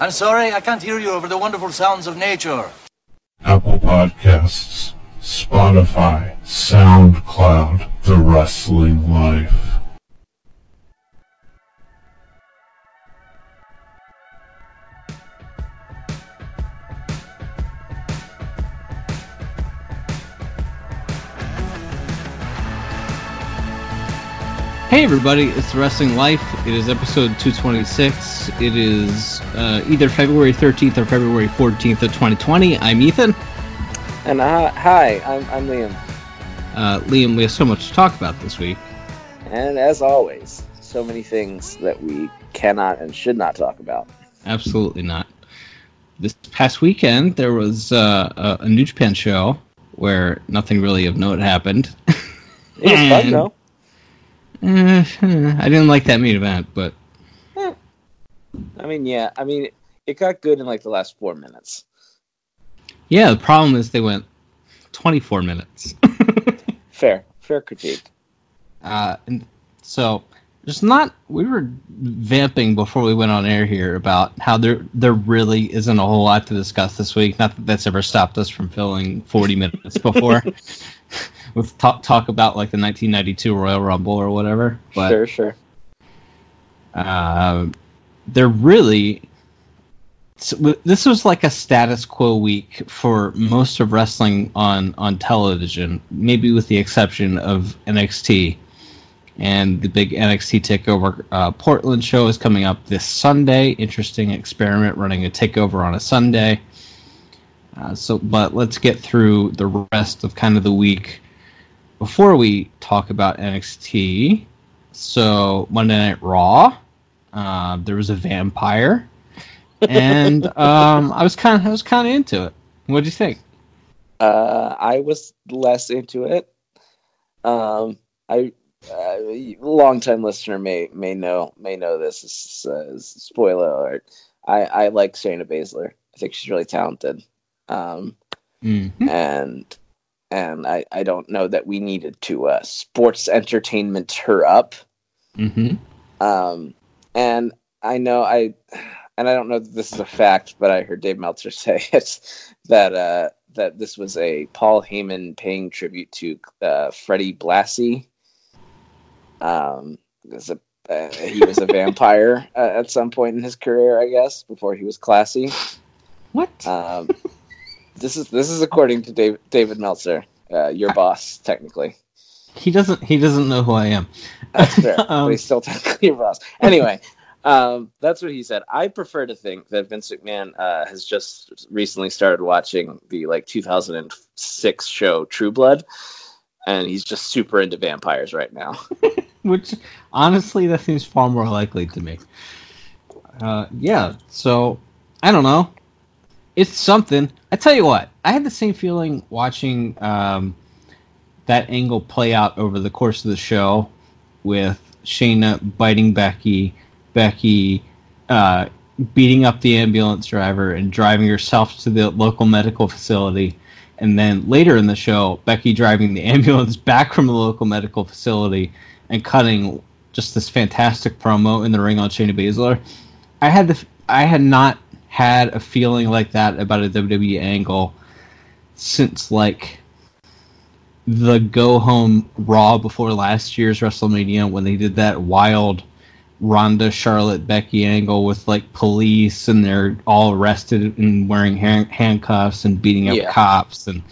I'm sorry, I can't hear you over the wonderful sounds of nature. Apple Podcasts, Spotify, SoundCloud, The Wrestling Life. Hey everybody, it's the Wrestling Life. It is episode 226. It is uh, either February 13th or February 14th of 2020. I'm Ethan. And uh, hi, I'm, I'm Liam. Uh, Liam, we have so much to talk about this week. And as always, so many things that we cannot and should not talk about. Absolutely not. This past weekend, there was uh, a, a New Japan show where nothing really of note happened. It was fun, though. Uh, I didn't like that main event, but I mean, yeah, I mean, it got good in like the last four minutes. yeah, the problem is they went 24 minutes. Fair, fair critique. Uh, and so there's not. We were vamping before we went on air here about how there there really isn't a whole lot to discuss this week. Not that that's ever stopped us from filling 40 minutes before with talk talk about like the 1992 Royal Rumble or whatever. But sure, sure. uh, they're really. so This was like a status quo week for most of wrestling on on television, maybe with the exception of NXT. And the big NXT Takeover uh, Portland show is coming up this Sunday. Interesting experiment running a takeover on a Sunday. Uh, so, but let's get through the rest of kind of the week before we talk about NXT. So Monday Night Raw, uh, there was a vampire, and um, I was kind of I was kind of into it. What do you think? Uh, I was less into it. Um, I uh, longtime listener may may know may know this. This is, uh, spoiler alert. I I like Shayna Baszler. I think she's really talented. Um, Mhm. and and I, I don't know that we needed to uh, sports entertainment her up. Mhm. Um, and I know I and I don't know that this is a fact, but I heard Dave Meltzer say it that uh, that this was a Paul Heyman paying tribute to uh, Freddie Blassie. Um, a, uh, he was a vampire uh, at some point in his career, I guess, before he was classy. What? Um, this is this is according to Dave, David Meltzer, uh, your boss, technically. he doesn't he doesn't know who I am. That's fair, but Um, he's still technically your boss. Anyway, um, that's what he said. I prefer to think that Vince McMahon uh, has just recently started watching the like 2006 show True Blood, and he's just super into vampires right now. Which honestly, that seems far more likely to me. Uh, yeah. So I don't know. It's something. I tell you what. I had the same feeling watching um, that angle play out over the course of the show with Shayna biting Becky, Becky uh, beating up the ambulance driver and driving herself to the local medical facility. And then later in the show, Becky driving the ambulance back from the local medical facility and cutting just this fantastic promo in the ring on Shayna Baszler. I had the I had not had a feeling like that about a WWE angle since like the go home Raw before last year's WrestleMania when they did that wild Ronda Charlotte Becky angle with like police and they're all arrested and wearing hand- handcuffs and beating up Yeah. cops and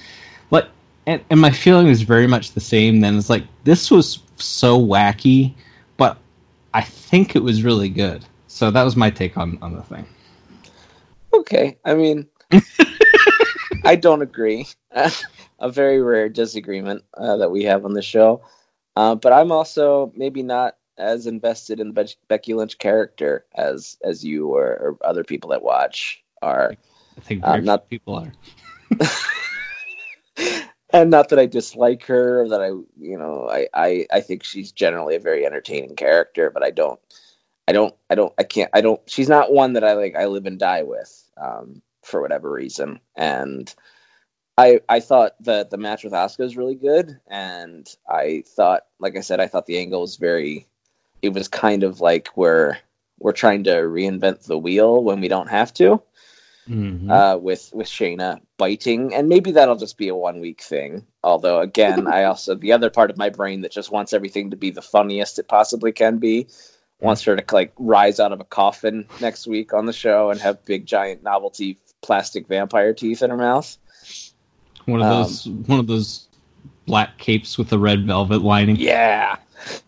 like and, and my feeling was very much the same then. It's like this was so wacky but I think it was really good. So that was my take on on the thing Okay, I mean, I don't agree. a very rare disagreement uh, that we have on the show, uh, but I'm also maybe not as invested in the Be- Becky Lynch character as as you or, or other people that watch are. I think few not- people are and not that I dislike her or that I, you know, I, I, I think she's generally a very entertaining character, but I don't, I don't, I don't, I can't, I don't, she's not one that I like, I live and die with, um, for whatever reason. And I, I thought that the match with Asuka was really good. And I thought, like I said, I thought the angle was very, it was kind of like where we're trying to reinvent the wheel when we don't have to. Mhm. uh, with with Shayna biting, and maybe that'll just be a one week thing. Although, again, I also the other part of my brain that just wants everything to be the funniest it possibly can be wants her to like rise out of a coffin next week on the show and have big giant novelty plastic vampire teeth in her mouth. one of um, those one of those black capes with the red velvet lining. Yeah,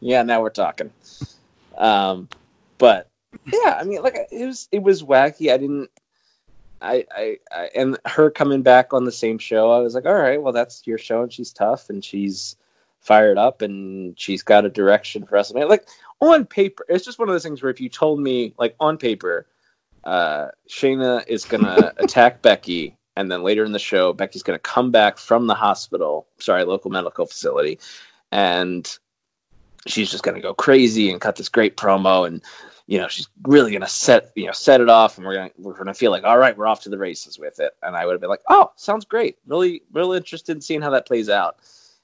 yeah. Now we're talking. Um, but yeah, I mean, like it was it was wacky. I didn't. I, I, I and her coming back on the same show, I was like, all right, well, that's your show, and she's tough, and she's fired up, and she's got a direction for us. I mean, like on paper, it's just one of those things where if you told me, like on paper, uh, Shayna is gonna attack Becky, and then later in the show, Becky's gonna come back from the hospital, sorry, local medical facility, and she's just gonna go crazy and cut this great promo, and you know she's really gonna set you know set it off, and we're gonna we're gonna feel like all right, we're off to the races with it, and I would have been like, oh, sounds great, really really interested in seeing how that plays out.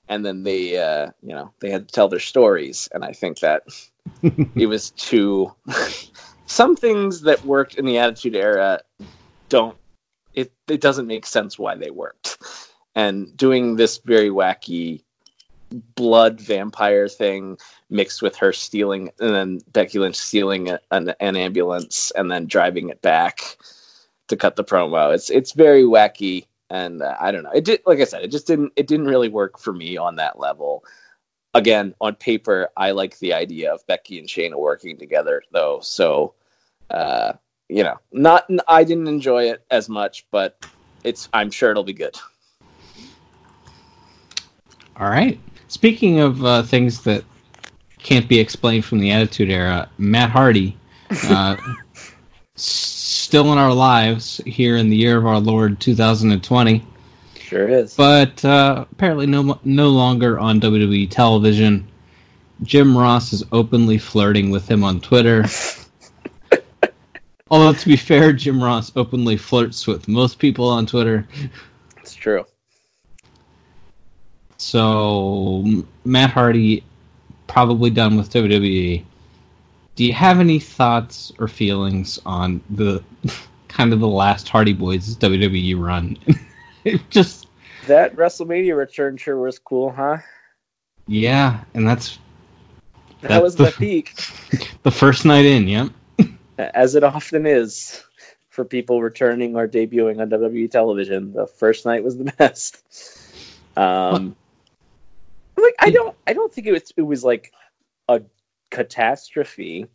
And then they, uh, you know, they had to tell their stories, and I think that it was too. some things that worked in the Attitude Era don't. It it doesn't make sense why they worked, and doing this very wacky blood vampire thing mixed with her stealing and then Becky Lynch stealing a, an, an ambulance and then driving it back to cut the promo. It's it's very wacky and uh, I don't know. It did like I said, it just didn't it didn't really work for me on that level. Again, on paper, I like the idea of Becky and Shayna working together though. So uh you know, not I didn't enjoy it as much, but it's I'm sure it'll be good. All right. Speaking of uh, things that can't be explained from the Attitude Era, Matt Hardy, uh, still in our lives here in the year of our Lord 2020, Sure is. but uh, apparently no no longer on WWE television. Jim Ross is openly flirting with him on Twitter. Although to be fair, Jim Ross openly flirts with most people on Twitter. it's true. So Matt Hardy probably done with WWE. Do you have any thoughts or feelings on the kind of the last Hardy Boys WWE run? it just That WrestleMania return sure was cool, huh? yeah, and that's That That's was the- the peak, the first night in. Yep. as it often is for people returning or debuting on WWE television. The first night was the best. Um, like I don't, I don't think it was. It was like catastrophe.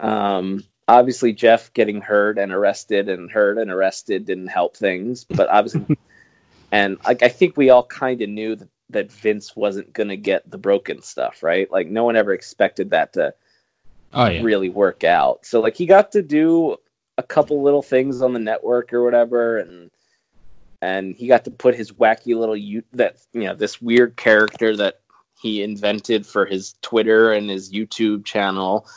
Um, obviously, Jeff getting hurt and arrested and hurt and arrested didn't help things, but obviously, and like I think we all kind of knew that, that Vince wasn't going to get the broken stuff right. Like no one ever expected that to Oh yeah. really work out. So like he got to do a couple little things on the network or whatever, and and he got to put his wacky little you that you know this weird character that he invented for his Twitter and his YouTube channel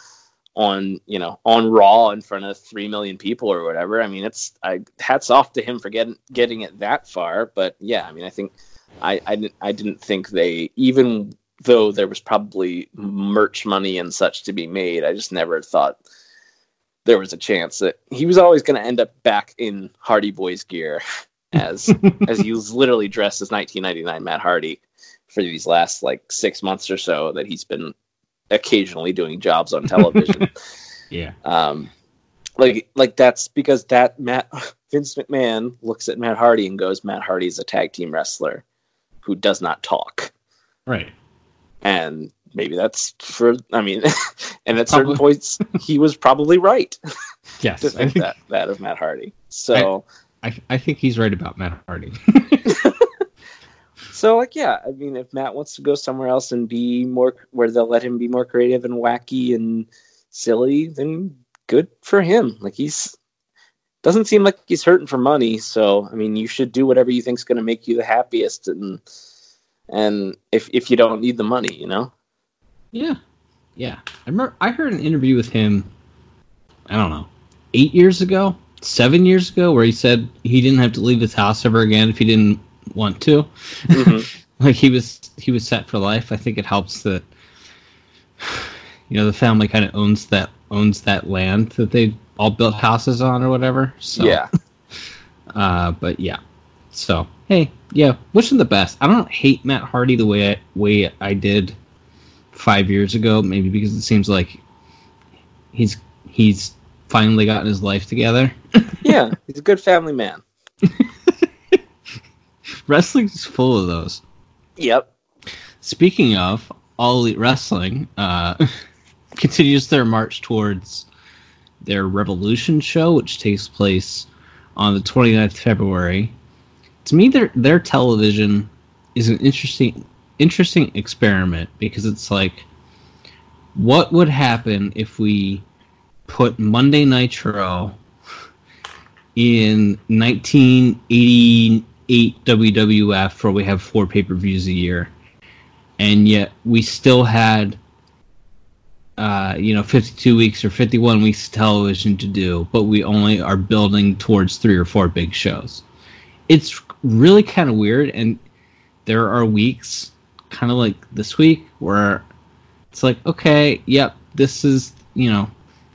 on you know on Raw in front of three million people or whatever. I mean, it's I hats off to him for getting getting it that far. But yeah, I mean, I think I I didn't I didn't think they even though there was probably merch money and such to be made, I just never thought there was a chance that he was always going to end up back in Hardy Boys gear as as he was literally dressed as 1999 Matt Hardy for these last like six months or so that he's been occasionally doing jobs on television. Yeah. um, like like that's because that Matt Vince McMahon looks at Matt Hardy and goes, Matt Hardy's a tag team wrestler who does not talk Right. and maybe that's for i mean and at certain points he was probably right Yes. to I think think that that of matt hardy so I, I think he's right about Matt Hardy. So like yeah i mean if matt wants to go somewhere else and be more where they'll let him be more creative and wacky and silly then good for him like he's doesn't seem like he's hurting for money so i mean you should do whatever you think's going to make you the happiest and and if if you don't need the money you know Yeah, yeah. I remember I heard an interview with him. I don't know, eight years ago, seven years ago, where he said he didn't have to leave his house ever again if he didn't want to. Mhm. like he was he was set for life. I think it helps that You know, the family kind of owns that owns that land that they all built houses on or whatever. So Yeah. Uh, but yeah. So hey, yeah, wish him the best. I don't hate Matt Hardy the way I, way I did five years ago. Maybe because it seems like he's he's finally gotten his life together. Yeah. He's a good family man. Wrestling's full of those. Yep. Speaking of All Elite Wrestling, uh, continues their march towards their Revolution show, which takes place on the 29th of February. To me, their their television is an interesting interesting experiment because it's like, what would happen if we put Monday Nitro in 1988 WWF, where we have four pay per views a year, and yet we still had, uh, you know, 52 weeks or 51 weeks of television to do, but we only are building towards three or four big shows. It's really kind of weird, and there are weeks, kind of like this week, where it's like, okay, yep, this is, you know,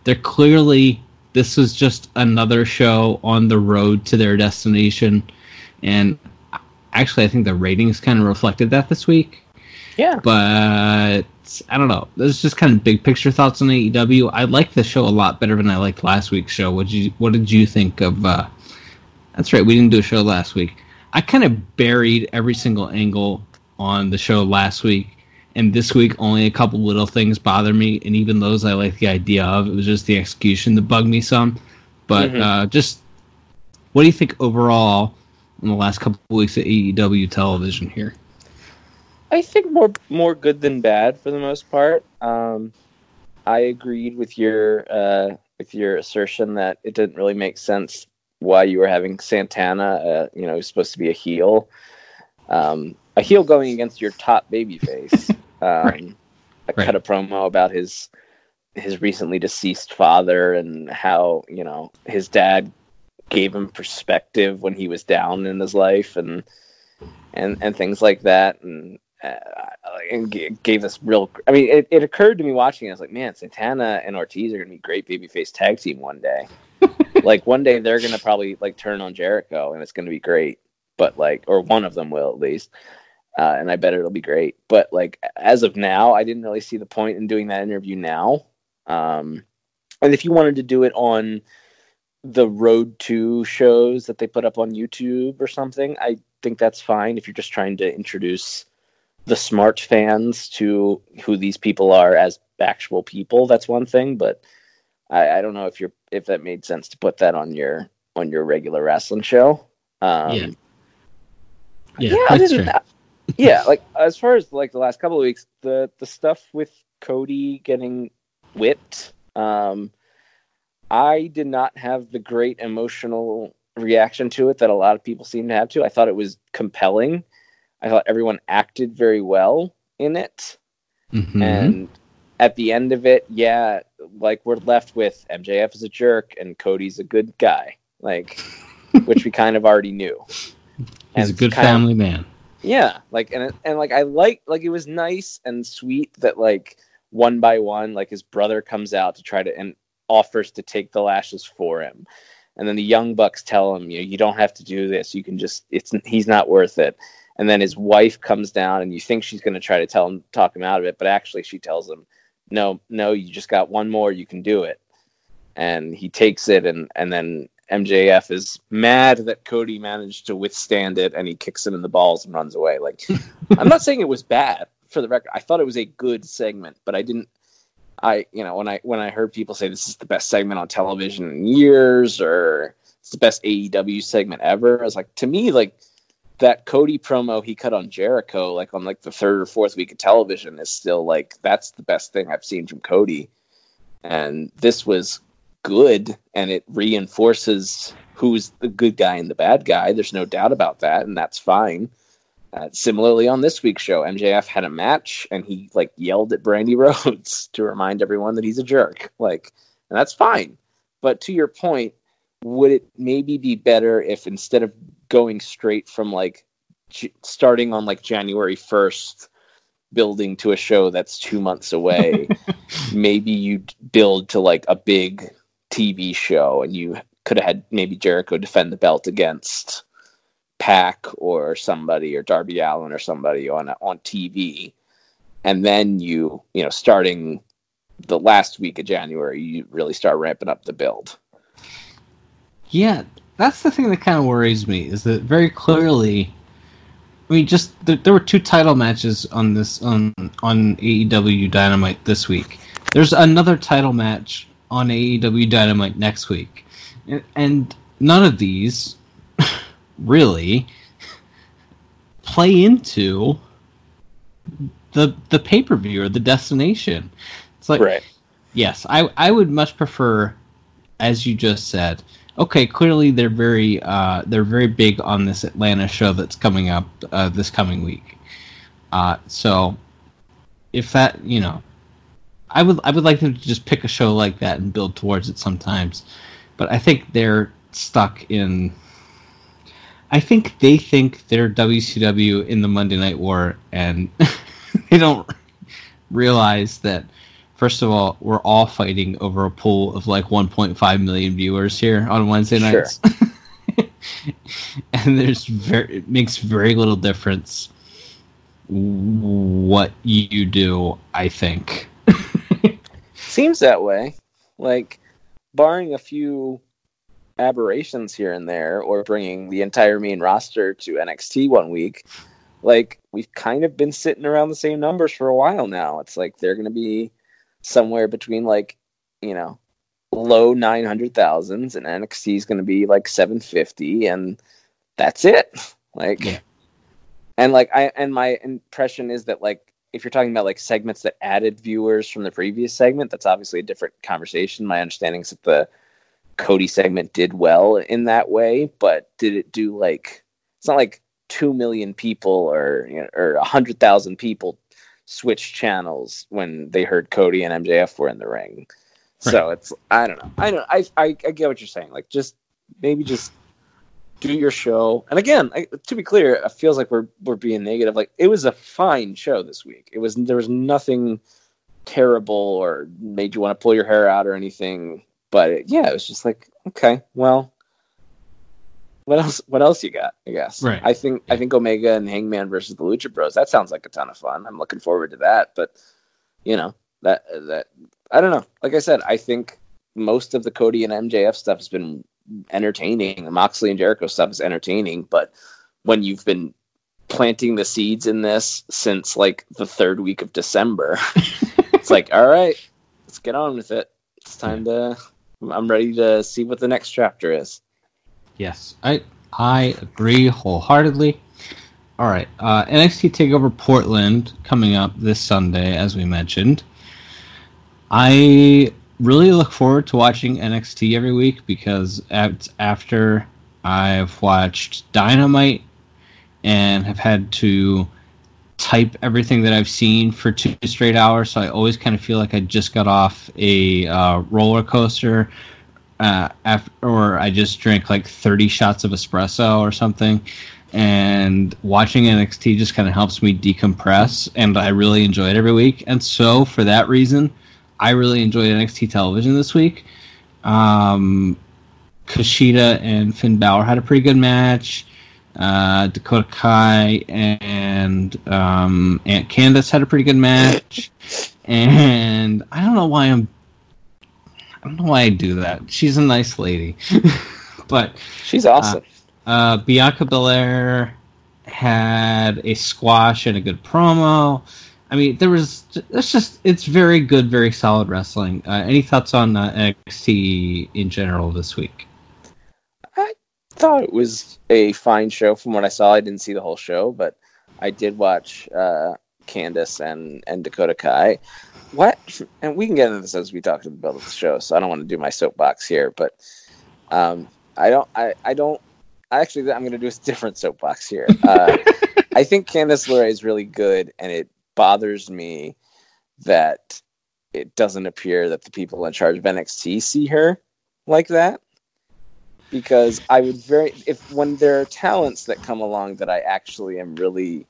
they're clearly this was just another show on the road to their destination and actually i think the ratings kind of reflected that this week. Yeah. but i don't know. There's just kind of big picture thoughts on aew i like the show a lot better than i liked last week's show. What did you what did you think of uh that's right we didn't do a show last week. I kind of buried every single angle on the show last week and this week only a couple little things bother me and even those i like the idea of. It was just the execution that bugged me some. But Mhm. uh just what do you think overall in the last couple of weeks of aew television here I think more more good than bad for the most part. Um, I agreed with your uh, with your assertion that it didn't really make sense why you were having Santana. Uh, you know, who's supposed to be a heel, um, a heel going against your top babyface. Um, Right. I Right. cut a promo about his his recently deceased father and how you know his dad gave him perspective when he was down in his life and and and things like that. And uh, gave us real i mean it, it occurred to me watching it, i was like man santana and ortiz are going to be great babyface tag team one day. Like one day they're going to probably like turn on jericho and it's going to be great but like or one of them will at least uh, and i bet it'll be great. But like as of now i didn't really see the point in doing that interview now. Um and if you wanted to do it on the road to shows that they put up on youtube or something i think that's fine if you're just trying to introduce the smart fans to who these people are as actual people that's one thing but I, I don't know if you're if that made sense to put that on your on your regular wrestling show um Yeah. yeah, yeah, that's true. that- yeah like as far as like the last couple of weeks the the stuff with cody getting whipped um i did not have the great emotional reaction to it that a lot of people seem to have to. I thought it was compelling. I thought everyone acted very well in it. Mhm. and at the end of it yeah like we're left with mjf is a jerk and cody's a good guy like which we kind of already knew. He's a good kind of- family man. Yeah like and and like i like like it was nice and sweet that like one by one like his brother comes out to try to and offers to take the lashes for him and then the young bucks tell him you know, you don't have to do this you can just it's he's not worth it and then his wife comes down and you think she's going to try to tell him talk him out of it but actually she tells him no no you just got one more you can do it and he takes it and and then MJF is mad that Cody managed to withstand it and he kicks him in the balls and runs away. Like I'm not saying it was bad for the record. I thought it was a good segment, but I didn't I you know when I when I heard people say this is the best segment on television in years or it's the best AEW segment ever, I was like to me like that Cody promo he cut on Jericho like on like the third or fourth week of television is still like that's the best thing I've seen from Cody. And this was good and it reinforces who's the good guy and the bad guy. There's no doubt about that, and that's fine. Uh, similarly, on this week's show, MJF had a match and he like yelled at Brandi Rhodes to remind everyone that he's a jerk. Like, and that's fine. But to your point, would it maybe be better if instead of going straight from like j- starting on like January 1st, building to a show that's two months away, maybe you build to like a big TV show, and you could have had maybe Jericho defend the belt against Pac or somebody or Darby Allin or somebody on on TV, and then you you know starting the last week of January, you really start ramping up the build. Yeah, that's the thing that kind of worries me is that very clearly. I mean, just there, there were two title matches on this on on AEW Dynamite this week. There's another title match on AEW Dynamite next week, and, and none of these really play into the the pay per view or the destination. It's like Right. yes, I I would much prefer, as you just said. Okay, clearly they're very uh, they're very big on this Atlanta show that's coming up uh, this coming week. Uh, so if that you know, I would I would like them to just pick a show like that and build towards it sometimes. But I think they're stuck in. I think they think they're WCW in the Monday Night War, and they don't realize that first of all, we're all fighting over a pool of like 1.5 million viewers here on Wednesday Sure. nights. and there's very it makes very little difference what you do, I think. Seems that way. Like, barring a few aberrations here and there, or bringing the entire main roster to NXT one week, like we've kind of been sitting around the same numbers for a while now. It's like they're going to be somewhere between like you know low nine hundred thousands, and NXT is going to be like seven fifty, and that's it. Like, Yeah. and like I and my impression is that like if you're talking about like segments that added viewers from the previous segment, that's obviously a different conversation. My understanding is that the Cody segment did well in that way, but did it do like it's not like two million people or you know, or a hundred thousand people switched channels when they heard Cody and MJF were in the ring. So it's I don't know. I don't I, I I get what you're saying. Like just maybe just do your show. And again, I, to be clear, it feels like we're we're being negative. Like it was a fine show this week. It was there was nothing terrible or made you want to pull your hair out or anything. But it, yeah, it was just like okay, well, what else? What else you got? I guess. Right. I think I think Omega and Hangman versus the Lucha Bros. That sounds like a ton of fun. I'm looking forward to that. But you know that that I don't know. Like I said, I think most of the Cody and MJF stuff has been entertaining. The Moxley and Jericho stuff is entertaining, but when you've been planting the seeds in this since like the third week of December, it's like, all right, let's get on with it. It's time to. I'm ready to see what the next chapter is. Yes, I I agree wholeheartedly. All right, uh, NXT Takeover Portland coming up this Sunday, as we mentioned. I really look forward to watching NXT every week because after I've watched Dynamite and have had to type everything that I've seen for two straight hours. So I always kind of feel like I just got off a uh, roller coaster uh, after, or I just drank like 30 shots of espresso or something. And watching NXT just kind of helps me decompress, and I really enjoy it every week. And so, for that reason, I really enjoyed NXT television this week. Um, Kushida and Finn Balor had a pretty good match. Uh, Dakota Kai and um, Aunt Candice had a pretty good match. And I don't know why I'm I don't know why I do that. She's a nice lady. but She's awesome. uh, Bianca Belair had a squash and a good promo. I mean, there was. It's just. It's very good, very solid wrestling. Uh, any thoughts on uh, NXT in general this week? Thought it was a fine show from what I saw. I didn't see the whole show, but I did watch uh, Candice and and Dakota Kai. What? And we can get into this as we talk to the build of the show. So I don't want to do my soapbox here, but um, I don't. I I don't. Actually, I'm going to do a different soapbox here. Uh, I think Candice LeRae is really good, and it bothers me that it doesn't appear that the people in charge of NXT see her like that because I would very if when there are talents that come along that I actually am really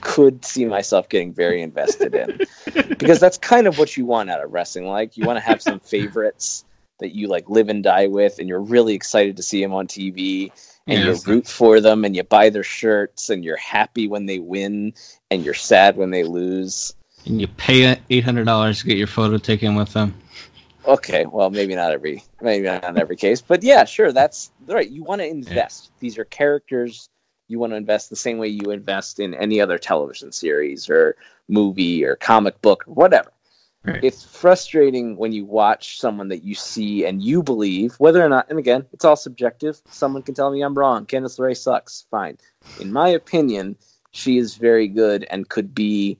could see myself getting very invested in because that's kind of what you want out of wrestling. Like you want to have some favorites that you like live and die with, and you're really excited to see them on TV, and you root for them, and you buy their shirts, and you're happy when they win, and you're sad when they lose. And you pay eight hundred dollars to get your photo taken with them. Okay, well, maybe not every, maybe not in every case, but yeah, sure, that's right. You want to invest. These are characters you want to invest the same way you invest in any other television series or movie or comic book or whatever. Right. It's frustrating when you watch someone that you see and you believe, whether or not, and again, it's all subjective. Someone can tell me I'm wrong. Candice LeRae sucks. Fine. In my opinion, she is very good and could be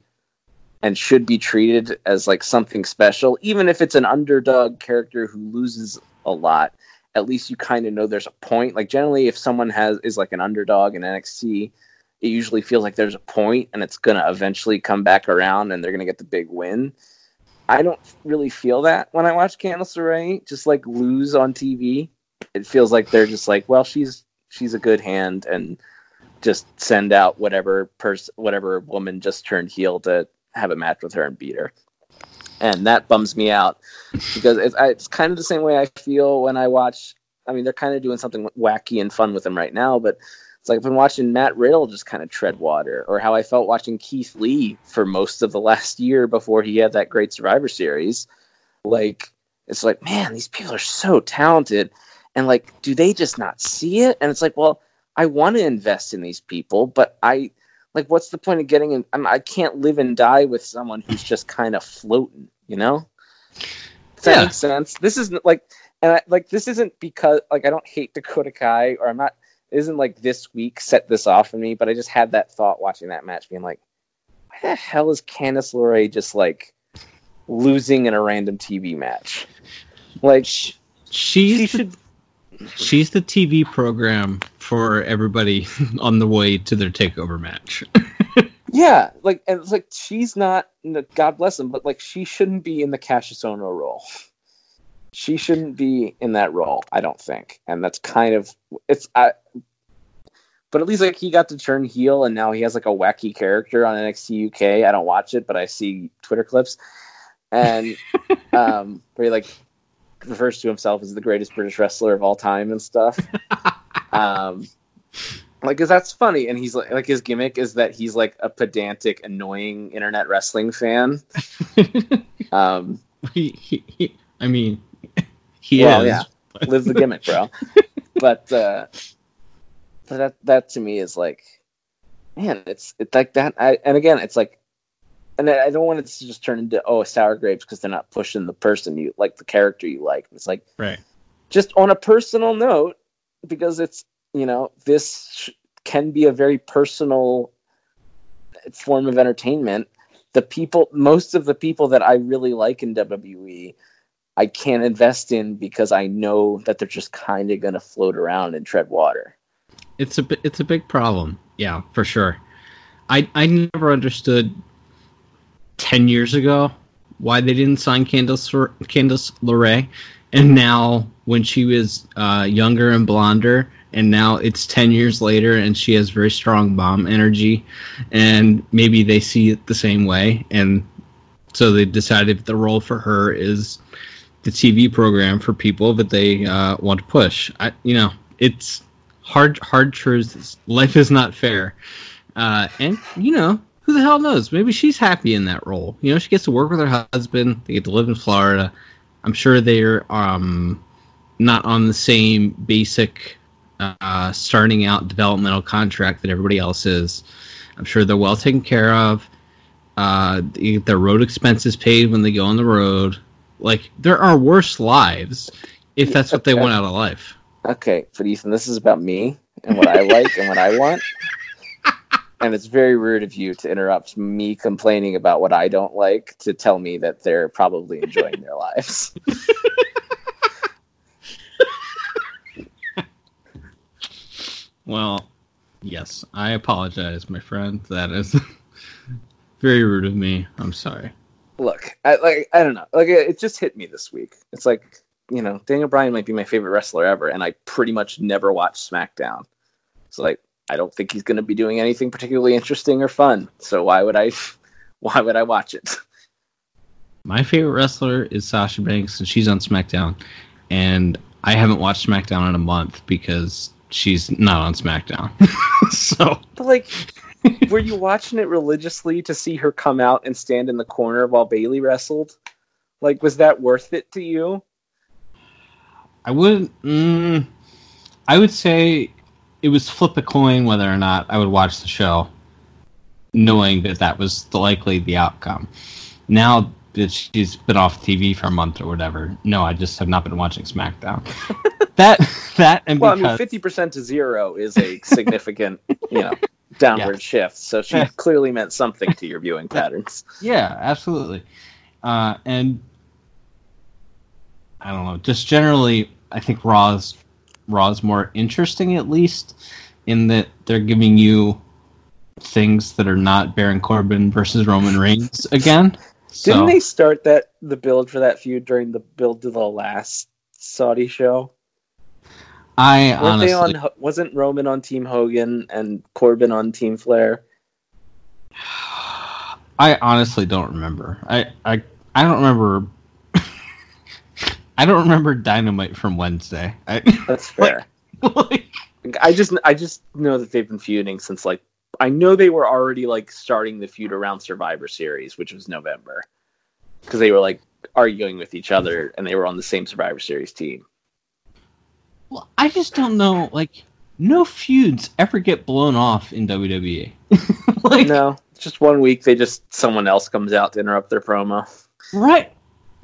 and should be treated as like something special, even if it's an underdog character who loses a lot. At least you kind of know there's a point. Like generally, if someone has is like an underdog in NXT, it usually feels like there's a point and it's gonna eventually come back around and they're gonna get the big win. I don't really feel that when I watch Candice LeRae just like lose on TV. It feels like they're just like, well, she's she's a good hand and just send out whatever person, whatever woman just turned heel to have a match with her and beat her. And that bums me out because it's, it's kind of the same way I feel when I watch. I mean, they're kind of doing something wacky and fun with him right now, but it's like I've been watching Matt Riddle just kind of tread water, or how I felt watching Keith Lee for most of the last year before he had that great Survivor Series. Like, it's like, man, these people are so talented, and like, do they just not see it? And it's like, well, I want to invest in these people, but I like, what's the point of getting in? I'm, I can't live and die with someone who's just kind of floating, you know? Does that Yeah. make sense? This is like, and I, like, this isn't because like I don't hate Dakota Kai, or I'm not. Isn't like this week set this off for me, but I just had that thought watching that match, being like, why the hell is Candice LeRae just like losing in a random TV match? Like, she the, should. She's the TV program for everybody on the way to their takeover match. Yeah, like and it's like she's not. God bless him, but like she shouldn't be in the Kassius Ohno role. She shouldn't be in that role. I don't think, and that's kind of it's. I, but at least like he got to turn heel, and now he has like a wacky character on NXT UK. I don't watch it, but I see Twitter clips, and um, where he like refers to himself as the greatest British wrestler of all time and stuff. um, like, cause that's funny, and he's like, like his gimmick is that he's like a pedantic, annoying internet wrestling fan. Um, he, he, he, I mean, he Well, is. yeah. lives the gimmick, bro. but uh, but that that to me is like, man, it's it's like that. I, and again, it's like, and I don't want it to just turn into oh sour grapes because they're not pushing the person you like, the character you like. It's like Right. just on a personal note because it's you know this sh- can be a very personal form of entertainment the people most of the people that i really like in wwe i can't invest in because i know that they're just kind of going to float around and tread water It's a it's a big problem. Yeah, for sure. I I never understood ten years ago why they didn't sign Candice Candice LeRae, and now when she was uh, younger and blonder, and now it's ten years later, and she has very strong bomb energy, and maybe they see it the same way, and so they decided the role for her is the TV program for people that they uh, want to push. I, you know, it's hard, hard truths. Life is not fair, uh, and you know, who the hell knows? Maybe she's happy in that role. You know, she gets to work with her husband. They get to live in Florida. I'm sure they're um, not on the same basic uh, starting out developmental contract that everybody else is. I'm sure they're well taken care of. Uh, their road expenses paid when they go on the road. Like there are worse lives if that's what they want out of life. okay but ethan this is about me and what i like and what i want and it's very rude of you to interrupt me complaining about what i don't like to tell me that they're probably enjoying their lives Well, yes, I apologize, my friend. That is very rude of me. I'm sorry. look, I like I don't know. Like it, it just hit me this week. It's like, you know, Daniel Bryan might be my favorite wrestler ever and I pretty much never watch SmackDown. It's like I don't think he's going to be doing anything particularly interesting or fun. So why would I? Why would I watch it? My favorite wrestler is Sasha Banks, and she's on SmackDown. And I haven't watched SmackDown in a month because she's not on SmackDown. so, But like, were you watching it religiously to see her come out and stand in the corner while Bayley wrestled? Like, was that worth it to you? I wouldn't. Mm, I would say it was flip a coin whether or not I would watch the show, knowing that that was the likely the outcome. Now that she's been off TV for a month or whatever, no, I just have not been watching SmackDown. that that and Well, I because mean, fifty percent to zero is a significant, you know, downward shift. So she clearly meant something to your viewing patterns. Yeah, absolutely. Uh, and I don't know, just generally, I think Raw's Raw's more interesting, at least, in that they're giving you things that are not Baron Corbin versus Roman Reigns again. So, Didn't they start that the build for that feud during the build to the last Saudi show? I Weren't honestly, on? Wasn't Roman on Team Hogan and Corbin on Team Flair? I honestly don't remember. I I I don't remember. I don't remember Dynamite from Wednesday. I, That's fair. like, I just I just know that they've been feuding since like I know they were already like starting the feud around Survivor Series, which was November, because they were like arguing with each other and they were on the same Survivor Series team. Well, I just don't know. Like, no feuds ever get blown off in WWE. like, No, just one week they just someone else comes out to interrupt their promo. right,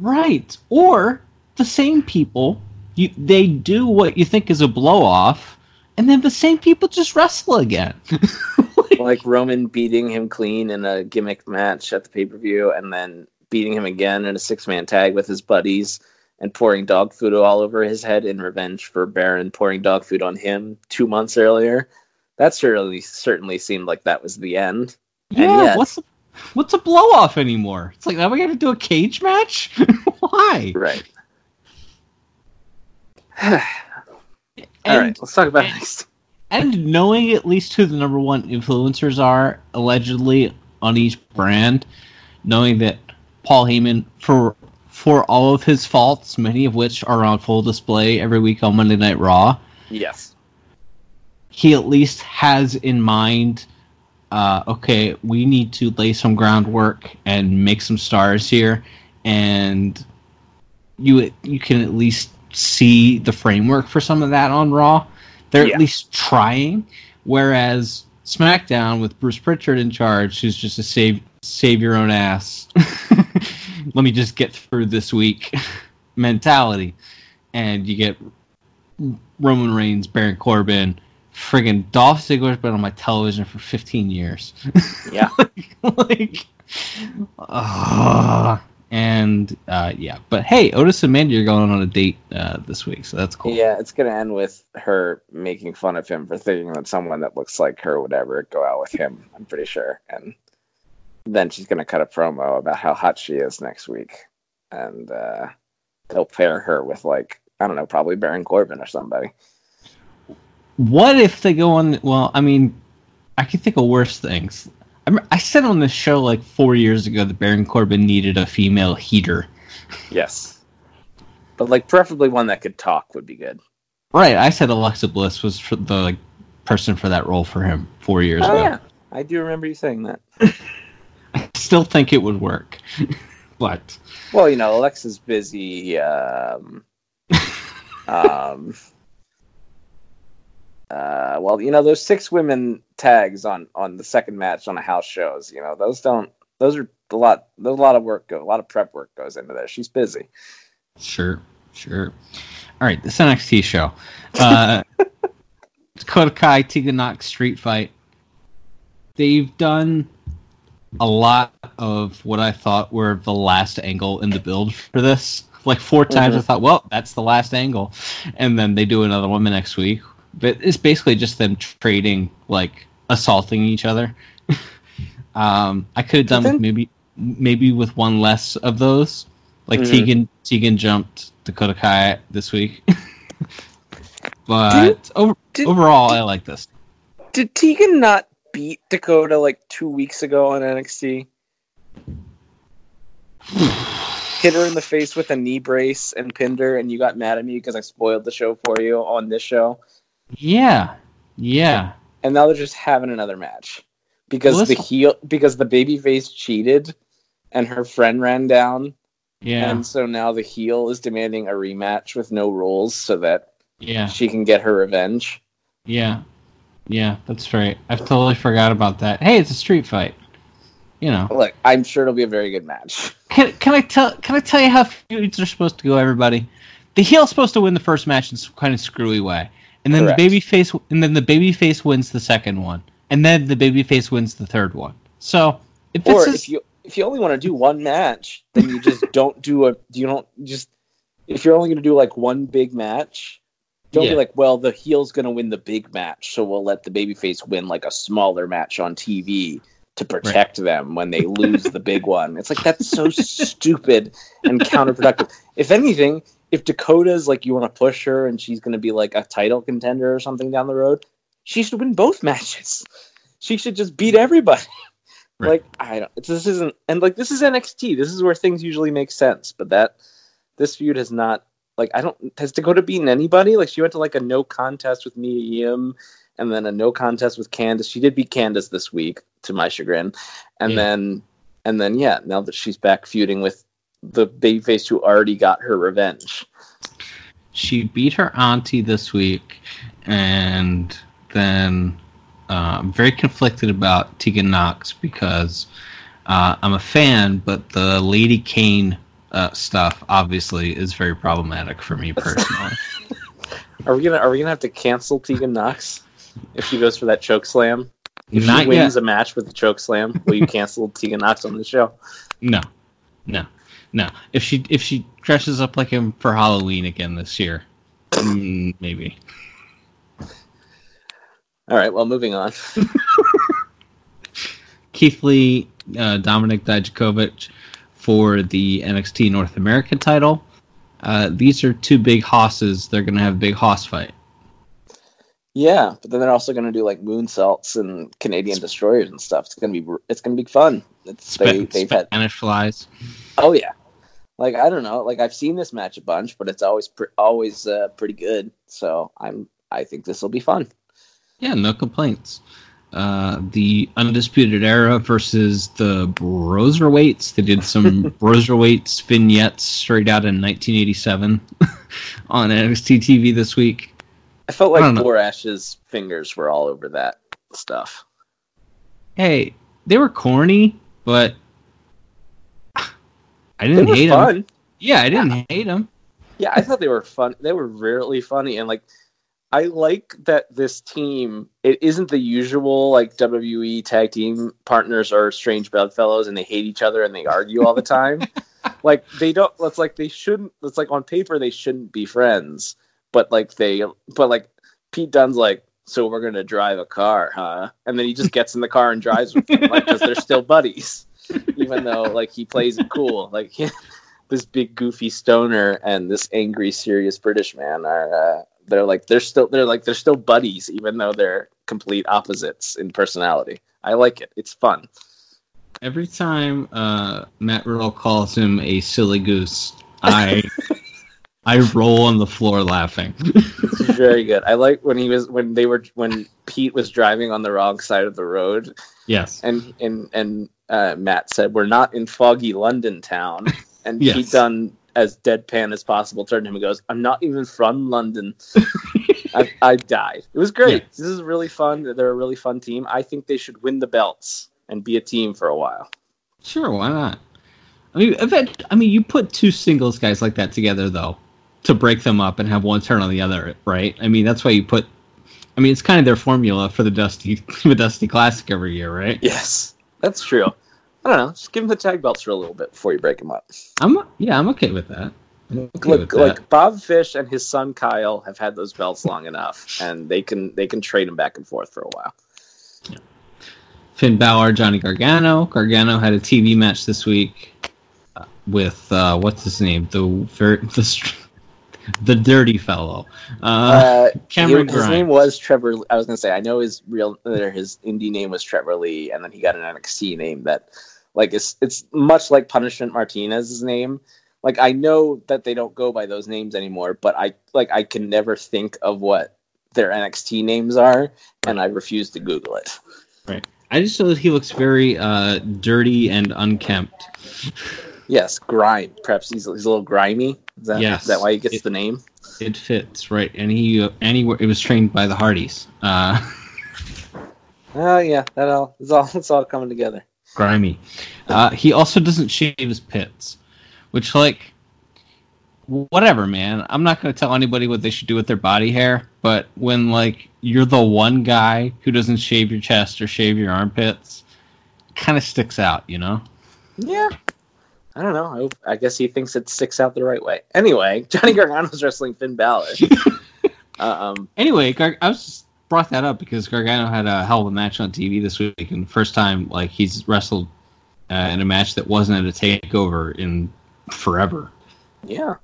right. Or the same people, you, they do what you think is a blow off, and then the same people just wrestle again. like Roman beating him clean in a gimmick match at the pay per view, and then beating him again in a six man tag with his buddies, and pouring dog food all over his head in revenge for Baron pouring dog food on him two months earlier. That certainly certainly seemed like that was the end. Yeah, yet- what's a, what's a blow off anymore? It's like now we got to do a cage match. Why? Right. And, all right, let's talk about next. and knowing at least who the number one influencers are allegedly on each brand, knowing that Paul Heyman for for all of his faults, many of which are on full display every week on Monday Night Raw, Yes. he at least has in mind uh, okay we need to lay some groundwork and make some stars here and you you can at least see the framework for some of that on raw they're Yeah. at least trying whereas smackdown with bruce pritchard in charge who's just a save save your own ass let me just get through this week mentality and you get Roman Reigns, Baron Corbin, friggin' Dolph Ziggler's been on my television for 15 years. Yeah. like, ah, and uh, yeah, but hey, Otis and Mandy are going on a date uh, this week, so that's cool. Yeah, it's gonna end with her making fun of him for thinking that someone that looks like her would ever go out with him. I'm pretty sure, and then she's gonna cut a promo about how hot she is next week, and uh, they'll pair her with like I don't know, probably Baron Corbin or somebody. What if they go on? Well, I mean, I can think of worse things. I, said on this show like four years ago that Baron Corbin needed a female heater. Yes, but like preferably one that could talk would be good. Right, I said Alexa Bliss was for the like, person for that role for him four years Oh ago. yeah, I do remember you saying that. I still think it would work, but Well, you know, Alexa's busy. Um, um, uh, well, you know, those six women tags on on the second match on the house shows. You know, those don't. Those are a lot. There's a lot of work. Go, a lot of prep work goes into there. She's busy. Sure, sure. All right, this NXT show. Uh, Dakota Kai, Tegan Nox street fight. They've done a lot of what I thought were the last angle in the build for this. Like four times, I Mhm. thought, well, that's the last angle, and then they do another one the next week. But it's basically just them trading, like assaulting each other. um, I could have done But with maybe maybe with one less of those. Like Mhm. Tegan Tegan jumped Dakota Kai this week. but over, did- overall, I like this. Did Tegan not beat Dakota like two weeks ago on NXT? Hit her in the face with a knee brace and pinned her, and you got mad at me because I spoiled the show for you on this show. Yeah, yeah. And now they're just having another match because Well, the heel because the babyface cheated, and her friend ran down, Yeah, and so now the heel is demanding a rematch with no rules so that yeah, she can get her revenge. yeah, yeah. That's right. I've totally forgot about that. Hey, it's a street fight. You know. Look, I'm sure it'll be a very good match. Can, can I tell? Can I tell you how feuds are supposed to go? Everybody, the heel's supposed to win the first match in some kind of screwy way, and then Correct. the baby face, and then the baby face wins the second one, and then the baby face wins the third one. So if or this is, if you if you only want to do one match, then you just don't do a you don't just if you're only going to do like one big match, don't Yeah. be like, well, the heel's going to win the big match, so we'll let the babyface win like a smaller match on TV to protect them when they lose the big one. It's like that's so stupid and counterproductive. If anything, if Dakota's like you want to push her and she's going to be like a title contender or something down the road, she should win both matches. She should just beat everybody. Right. Like I don't. This isn't and like this is NXT. This is where things usually make sense. But that this feud has not like I don't. Has Dakota beaten anybody? Like she went to like a no contest with Mia Yim, and then a no contest with Candice. She did beat Candice this week, to my chagrin, and Yeah. then and then yeah, now that she's back feuding with the babyface who already got her revenge. she beat her auntie this week, and then uh, I'm very conflicted about Tegan Nox because uh, I'm a fan, but the Lady Kane uh, stuff obviously is very problematic for me personally. Are we gonna Are we gonna have to cancel Tegan Nox if she goes for that choke slam? If Not she wins yet. a match with the choke slam, will you cancel Tegan Nox on the show? No, no, no. If she if she dresses up like him for Halloween again this year, mm, maybe. All right. Well, moving on. Keith Lee, uh, Dominik Dijakovic for the NXT North American title. Uh, these are two big hosses. They're going to have a big hoss fight. Yeah, but then they're also going to do like moonsaults and Canadian destroyers and stuff. It's going to be it's going to be fun. It's, they, they've had Spanish flies. oh yeah, like I don't know, like I've seen this match a bunch, but it's always pre- always uh, pretty good. So I'm I think this will be fun. Yeah, no complaints. Uh, the Undisputed Era versus the Broserweights. They did some Broserweights vignettes straight out in 1987 on NXT TV this week. I felt like don't. Borash's fingers were all over that stuff. Hey, they were corny, but I They didn't hate them. Yeah, I didn't hate them. Yeah, I thought they were fun. They were really funny, and like, I like that this team. It isn't the usual like WWE tag team partners are strange bedfellows and they hate each other and they argue all the time. like they don't. It's like they shouldn't. It's like on paper they shouldn't be friends, but like they. But like Pete Dunne's like, so we're gonna drive a car, huh? And then he just gets in the car and drives with them, like because they're still buddies, even though like he plays it cool, like. this big goofy stoner and this angry serious british man are uh, they're like they're still they're like they're still buddies even though they're complete opposites in personality. I like it. It's fun. Every time uh, Matt Riddle calls him a silly goose, I I roll on the floor laughing. it's very good i like when he was when they were when pete was driving on the wrong side of the road yes. and and and uh, matt said we're not in foggy london town and Yes. pete dunne as deadpan as possible turned to him and goes i'm not even from london I, I died. It was great. Yeah. This is really fun. They're a really fun team. I think they should win the belts and be a team for a while. Sure, why not? I mean, event, I mean, you put two singles guys like that together, though, to break them up and have one turn on the other, right? I mean, that's why you put. I mean, it's kind of their formula for the Dusty, the Dusty Classic every year, right? Yes, that's true. I don't know. Just give them the tag belts for a little bit before you break them up. I'm, yeah, I'm okay with that. Okay Look, with that. like Bob Fish and his son Kyle have had those belts long enough, and they can they can trade them back and forth for a while. Finn Balor, Johnny Gargano. Gargano had a TV match this week uh, with uh, what's his name? The the the dirty fellow. Uh, Uh, Cameron he- his name was Trevor. I was gonna say I know his real his indie name was Trevor Lee, and then he got an NXT name that, like, it's it's much like Punishment Martinez's name. Like I know that they don't go by those names anymore, but I like I can never think of what their NXT names are, and I refuse to Google it. Right. I just know that he looks very uh, dirty and unkempt. Yes, grime. Perhaps he's, he's a little grimy. Is that, Yes. is that why he gets It- the name? It fits right, and he uh, and he, it was trained by the Hardys. Uh, Oh yeah, that all it's all it's all coming together. grimy. Uh, he also doesn't shave his pits, which like whatever, man. I'm not going to tell anybody what they should do with their body hair, but when like you're the one guy who doesn't shave your chest or shave your armpits, kind of sticks out, you know. Yeah. I don't know. I, I guess he thinks it sticks out the right way. Anyway, Johnny Gargano's wrestling Finn Balor. Um, Anyway, Gar- I was just brought that up because Gargano had a hell of a match on TV this week, and first time like he's wrestled uh, in a match that wasn't at a takeover in forever. yeah.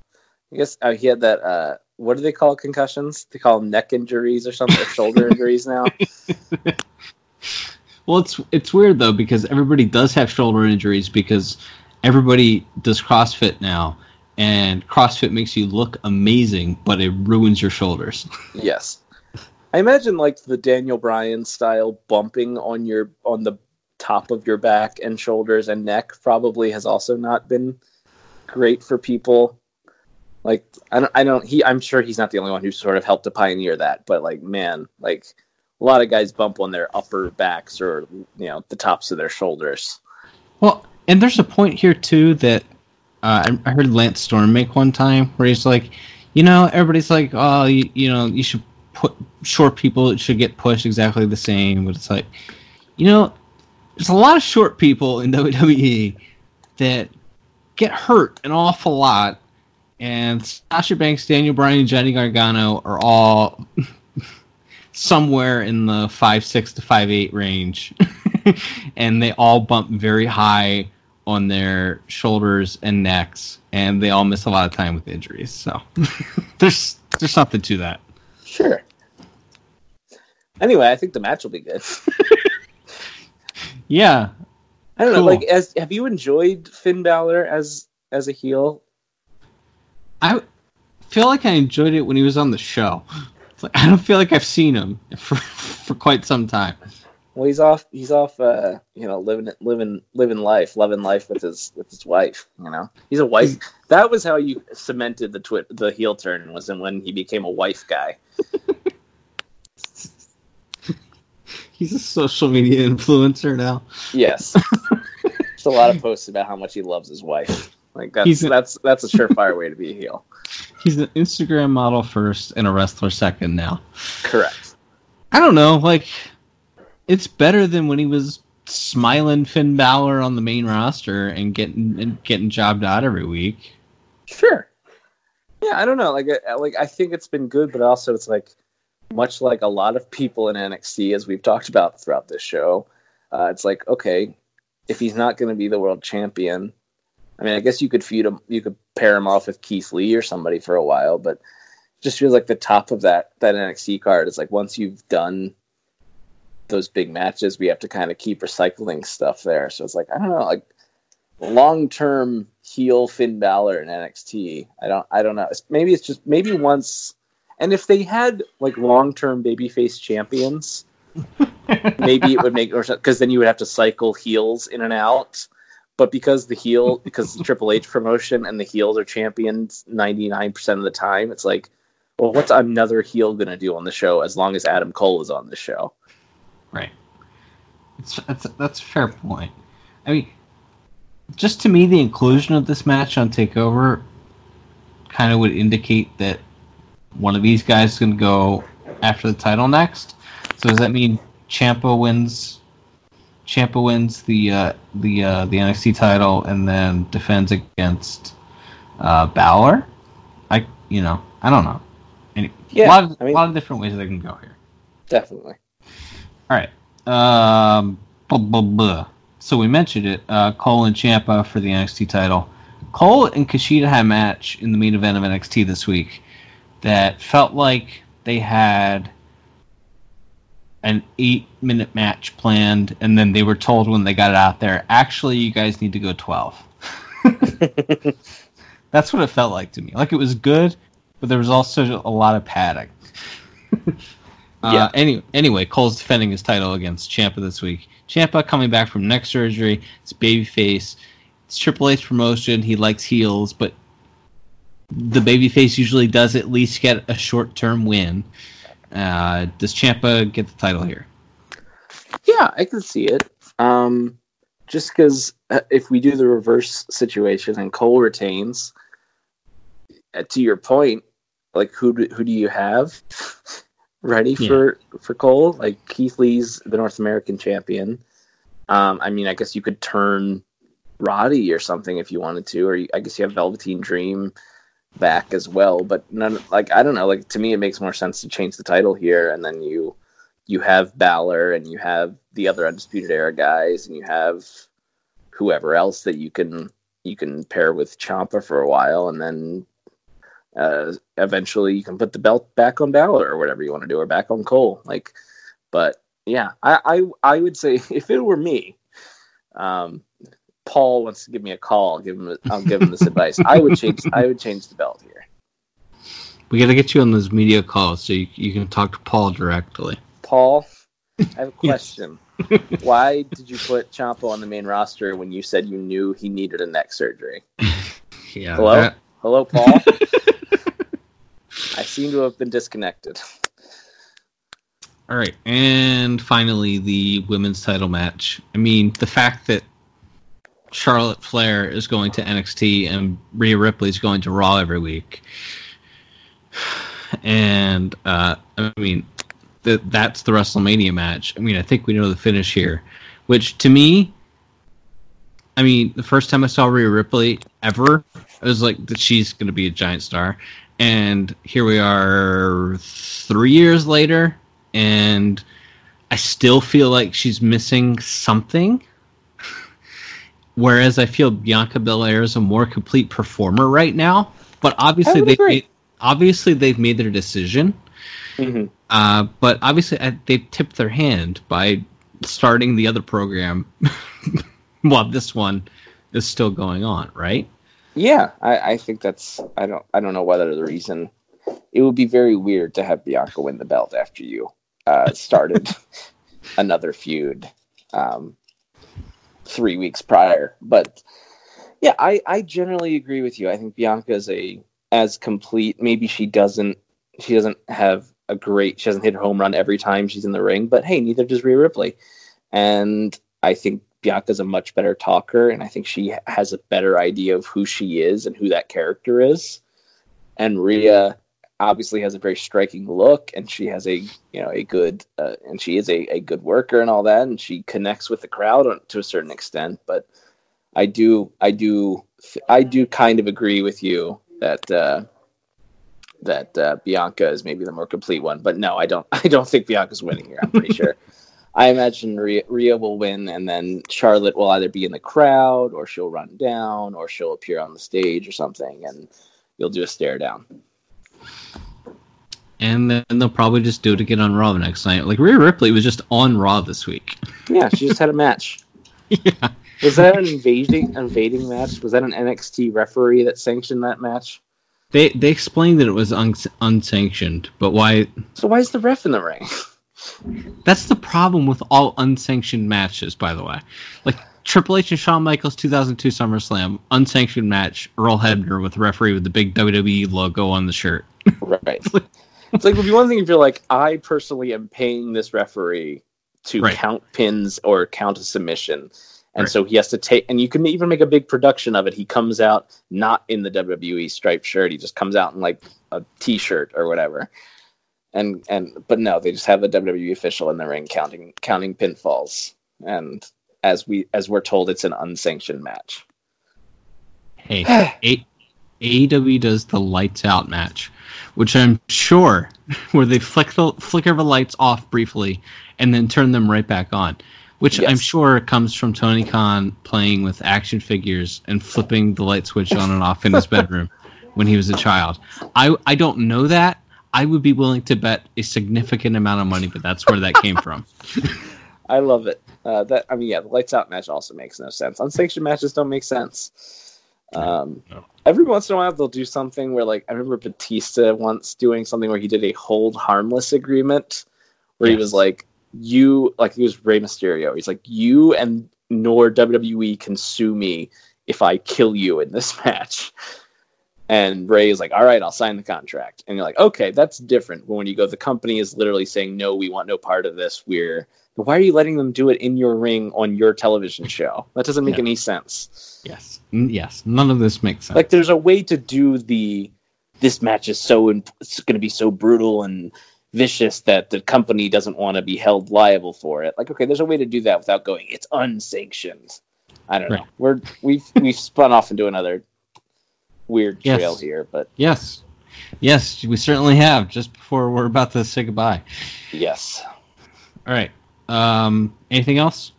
I guess uh, he had that. Uh, what do they call concussions? They call them neck injuries or something, or shoulder injuries now. Well, it's it's weird though because everybody does have shoulder injuries because everybody does CrossFit now, and CrossFit makes you look amazing, but it ruins your shoulders. Yes. I imagine like the Daniel Bryan style bumping on your on the top of your back and shoulders and neck probably has also not been great for people. Like I don't I don't he I'm sure he's not the only one who sort of helped to pioneer that, but like man, like a lot of guys bump on their upper backs or you know the tops of their shoulders. Well, and there's a point here too that uh, I, heard Lance Storm make one time where he's like, you know, everybody's like, oh, you, you know, you should put short people should get pushed exactly the same, but it's like, you know, there's a lot of short people in WWE that get hurt an awful lot, and Sasha Banks, Daniel Bryan, and Johnny Gargano are all somewhere in the five six to five eight range, and they all bump very high on their shoulders and necks, and they all miss a lot of time with injuries. So there's there's something to that. Sure. Anyway, I think the match will be good. Yeah, I don't know. Like, as have you enjoyed Finn Balor as as a heel? I feel like I enjoyed it when he was on the show. Like I don't feel like I've seen him for for quite some time. Well, he's off. He's off. Uh, you know, living living living life, loving life with his with his wife. You know, he's a wife. That was how you cemented the twit the heel turn was in when he became a wife guy. He's a social media influencer now. Yes, there's a lot of posts about how much he loves his wife. Like that's He's a- that's that's a surefire way to be a heel. He's an Instagram model first and a wrestler second now. Correct. I don't know, like it's better than when he was smiling Finn Balor on the main roster and getting and getting jobbed out every week. Sure. Yeah, I don't know. Like, I- like I think it's been good, but also it's like much like a lot of people in NXT, as we've talked about throughout this show. Uh, it's like, okay, if he's not going to be the world champion, I mean, I guess you could feud him, you could pair him off with Keith Lee or somebody for a while, but just feels like the top of that that NXT card is like once you've done those big matches, we have to kind of keep recycling stuff there. So it's like I don't know, like long term heel Finn Balor in NXT. I don't I don't know. It's- Maybe it's just maybe once and if they had like long term babyface champions, maybe it would make sense because then you would have to cycle heels in and out. But because the heel because the Triple H promotion and the heels are champions ninety nine percent of the time, it's like, well, what's another heel gonna do on the show as long as Adam Cole is on the show? Right. It's that's that's a fair point. I mean, just to me, the inclusion of this match on Takeover kind of would indicate that one of these guys is going to go after the title next. So does that mean Ciampa wins? Ciampa wins the uh, the uh, the NXT title and then defends against uh, Balor. I you know I don't know. Any, Yeah, a lot of, I mean- a lot of different ways they can go here. Definitely. All right. Um, blah, blah, blah. So we mentioned it. Uh, Cole and Ciampa for the NXT title. Cole and Kushida had a match in the main event of NXT this week. that felt like they had an eight minute match planned, and then they were told when they got it out there, actually, you guys need to go 12. That's what it felt like to me. Like it was good, but there was also a lot of padding. uh, Yeah. Any, anyway, Cole's defending his title against Ciampa this week. Ciampa coming back from neck surgery. It's babyface. It's Triple H promotion. He likes heels, but the babyface usually does at least get a short term win. Uh, does Ciampa get the title here? Yeah, I can see it. Um, just because if we do the reverse situation and Cole retains, uh, to your point, like who do, who do you have ready Yeah. for for Cole? Like Keith Lee's the North American champion. Um, I mean, I guess you could turn Roddy or something if you wanted to, or you, I guess you have Velveteen Dream back as well. But none, like I don't know. Like to me, it makes more sense to change the title here, and then you you have Balor and you have the other Undisputed Era guys, and you have whoever else that you can you can pair with Ciampa for a while, and then uh, eventually you can put the belt back on Balor or whatever you want to do, or back on Cole. Like, but yeah, I I, I would say if it were me, um, Paul wants to give me a call. I'll give him I'll give him this advice. I would change I would change the belt here. We got to get you on those media calls so you, you can talk to Paul directly. Paul, I have a question. Why did you put Ciampa on the main roster when you said you knew he needed a neck surgery? Yeah. Hello? that- Hello, Paul. I seem to have been disconnected. all right. And finally, the women's title match. I mean, the fact that Charlotte Flair is going to NXT and Rhea Ripley is going to Raw every week. And, uh, I mean, th- that's the WrestleMania match. I mean, I think we know the finish here, which to me, I mean, the first time I saw Rhea Ripley ever, I was like, that she's going to be a giant star. And here we are three years later, and I still feel like she's missing something. Whereas I feel Bianca Belair is a more complete performer right now. But obviously they made, obviously they've made their decision. Mhm. Uh, but obviously uh, they tipped their hand by starting the other program while this one is still going on, right? Yeah, I, I think that's I don't I don't know whether the reason it would be very weird to have Bianca win the belt after you uh, started another feud um, three weeks prior. But yeah, I, I generally agree with you. I think Bianca is a as complete. Maybe she doesn't she doesn't have a great she doesn't hit her home run every time she's in the ring, but hey, neither does Rhea Ripley. And I think Bianca's a much better talker, and I think she has a better idea of who she is and who that character is. And Rhea obviously has a very striking look, and she has a you know a good uh, and she is a, a good worker and all that, and she connects with the crowd to a certain extent. But I do I do I do kind of agree with you that uh, that uh, Bianca is maybe the more complete one. But no, I don't I don't think Bianca's winning here. I'm pretty sure. I imagine Rhea, Rhea will win, and then Charlotte will either be in the crowd, or she'll run down, or she'll appear on the stage or something, and you'll do a stare down. And then they'll probably just do it again on Raw next night. Like Rhea Ripley was just on Raw this week. Yeah, she just had a match. yeah. Was that an invading invading match? Was that an NXT referee that sanctioned that match? They they explained that it was un- unsanctioned, but why? So why is the ref in the ring? That's the problem with all unsanctioned matches, by the way. Like Triple H and Shawn Michaels 2002 SummerSlam, unsanctioned match, Earl Hebner with the referee with the big WWE logo on the shirt. Right. It's like it would be one thing if you're like, I personally am paying this referee to Right. count pins or count a submission. And Right. so he has to take, and you can even make a big production of it. He comes out not in the WWE striped shirt. He just comes out in like a t-shirt or whatever. And and but no, they just have a WWE official in the ring counting counting pinfalls. And as we as we're told, it's an unsanctioned match. Hey, A- AEW does the lights out match, which I'm sure where they flick the, flicker the lights off briefly and then turn them right back on, which I'm sure comes from Tony Khan playing with action figures and flipping the light switch on and off in his bedroom. when he was a child. I I don't know that. I would be willing to bet a significant amount of money, but that's where that came from. I love it. Uh, that I mean, yeah, the lights out match also makes no sense. Unsanctioned matches don't make sense. Um, No. Every once in a while, they'll do something where, like, I remember Batista once doing something where he did a hold harmless agreement, where he was like, "You, like, he was Rey Mysterio. He's like, you and nor WWE can sue me if I kill you in this match." And Rey is like, "All right, I'll sign the contract." And you're like, "Okay, that's different." When you go, the company is literally saying, "No, we want no part of this. We're why are you letting them do it in your ring on your television show? That doesn't make any sense. Yes, yes, none of this makes sense. Like, there's a way to do the this match is so in, it's going to be so brutal and vicious that the company doesn't want to be held liable for it. Like, okay, there's a way to do that without going it's unsanctioned. I don't Right. know. We're we've we've spun off into another weird Yes. trail here, but yes, yes, we certainly have. Just before we're about to say goodbye. yes. All right. Um, anything else?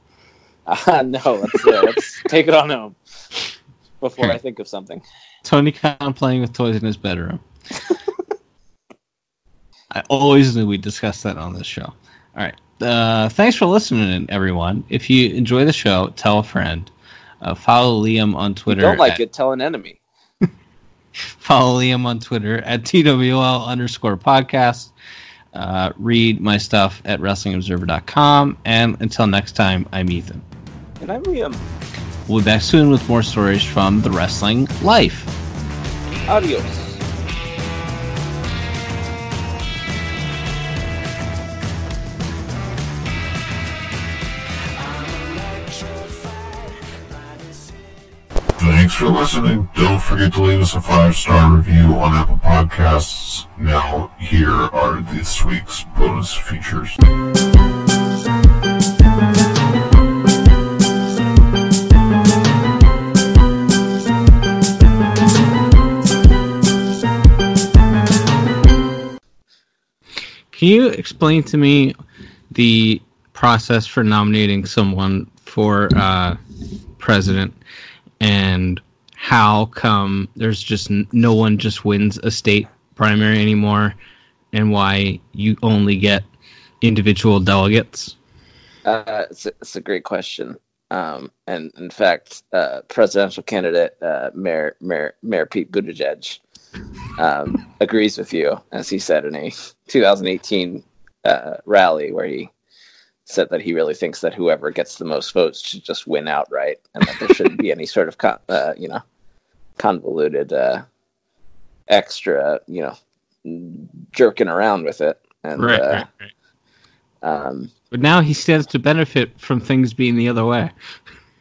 Uh, no, let's, let's take it on home before I think of something. Tony Khan playing with toys in his bedroom. I always knew we'd discuss that on this show. All right. Uh, thanks for listening, everyone. If you enjoy the show, tell a friend. Uh, follow Liam on If Twitter. you don't like at- it, tell an enemy. Follow Liam on Twitter at TWL underscore podcast. Uh, read my stuff at WrestlingObserver.com. And until next time, I'm Ethan. And I'm Liam. We'll be back soon with more stories from the wrestling life. Adios. Thanks for listening. Don't forget to leave us a five star review on Apple Podcasts. Now, here are this week's bonus features. Can you explain to me the process for nominating someone for uh, president and how come there's just no one just wins a state primary anymore and why you only get individual delegates? Uh, it's, a, it's a great question. Um, and in fact, uh, presidential candidate uh, Mayor, Mayor Mayor Pete Buttigieg um, agrees with you, as he said in a 2018 uh, rally where he said that he really thinks that whoever gets the most votes should just win outright, and that there shouldn't be any sort of con- uh, you know convoluted uh, extra you know jerking around with it. And uh, right. um, But now he stands to benefit from things being the other way.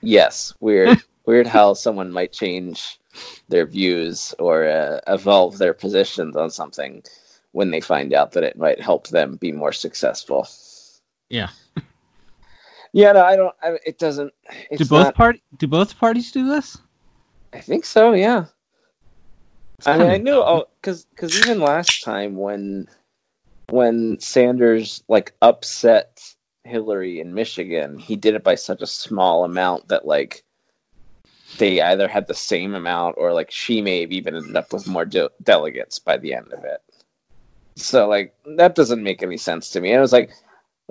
Yes, weird. weird how someone might change their views or uh, evolve their positions on something when they find out that it might help them be more successful. Yeah. Yeah, no, I don't. I, it doesn't. It's do both not- party do both parties do this? I think so. Yeah. It's I mean, I knew. dumb. Oh, because because even last time when when Sanders like upset Hillary in Michigan, he did it by such a small amount that like they either had the same amount or like she may have even ended up with more de- delegates by the end of it. So like that doesn't make any sense to me. And it was like,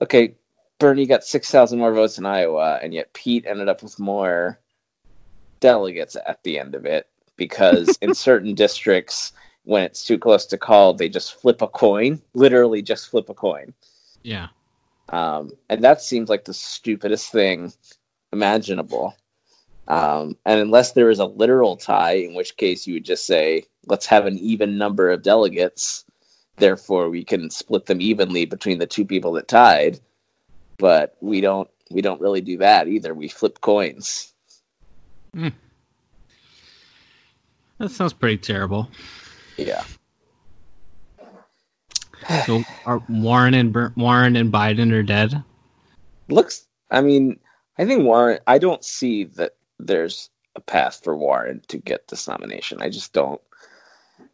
okay, Bernie got six thousand more votes in Iowa, and yet Pete ended up with more delegates at the end of it because in certain districts when it's too close to call they just flip a coin literally just flip a coin. Yeah. um, and that seems like the stupidest thing imaginable. Um, and unless there is a literal tie in which case you would just say let's have an even number of delegates. Therefore we can split them evenly between the two people that tied but we don't we don't really do that either. We flip coins. Hmm. That sounds pretty terrible. yeah. So are Warren and Ber- Warren and Biden are dead? looks i mean i think warren i don't see that there's a path for warren to get this nomination. I just don't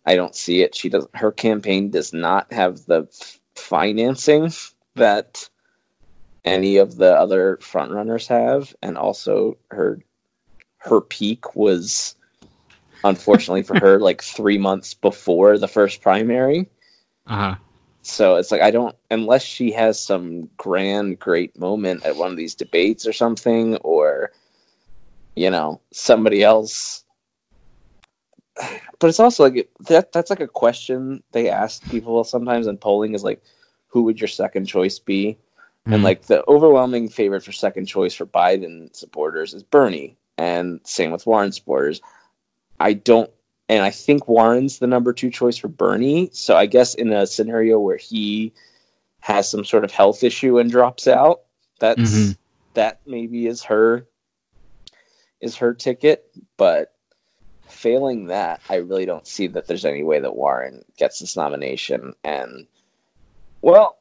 i don't see it. She doesn't her campaign does not have the f- financing that any of the other frontrunners have and also her her peak was unfortunately for her, like three months before the first primary. Uh-huh. So it's like I don't unless she has some grand great moment at one of these debates or something, or you know somebody else. But it's also like that. That's like a question they ask people sometimes in polling is like, who would your second choice be? And Mhm. like the overwhelming favorite for second choice for Biden supporters is Bernie, and same with Warren supporters. I don't, and I think Warren's the number two choice for Bernie. So I guess in a scenario where he has some sort of health issue and drops out, that's Mhm. that maybe is her is her ticket. But failing that, I really don't see that there's any way that Warren gets this nomination. And well,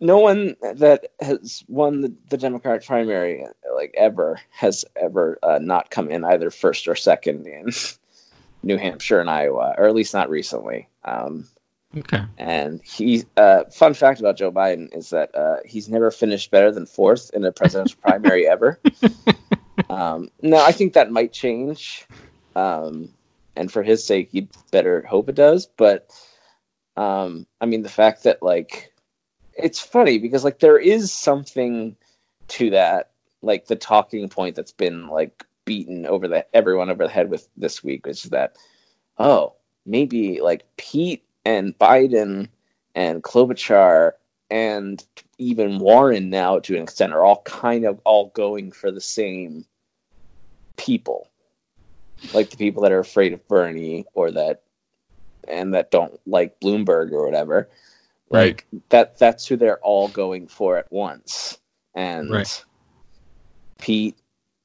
no one that has won the, the Democratic primary like ever has ever uh, not come in either first or second in New Hampshire and Iowa, or at least not recently. Um, Okay. and he, uh, fun fact about Joe Biden is that uh, he's never finished better than fourth in a presidential primary ever. Um, now, I think that might change. Um, and for his sake, you'd better hope it does. But um, I mean, the fact that, like, it's funny because, like, there is something to that, like, the talking point that's been, like, beaten over the everyone over the head with this week, is that, oh, maybe, like, Pete and Biden and Klobuchar and even Warren now to an extent are all kind of all going for the same people. Like the people that are afraid of Bernie or that and that don't like Bloomberg or whatever. Like that that's who they're all going for at once. And Right. Pete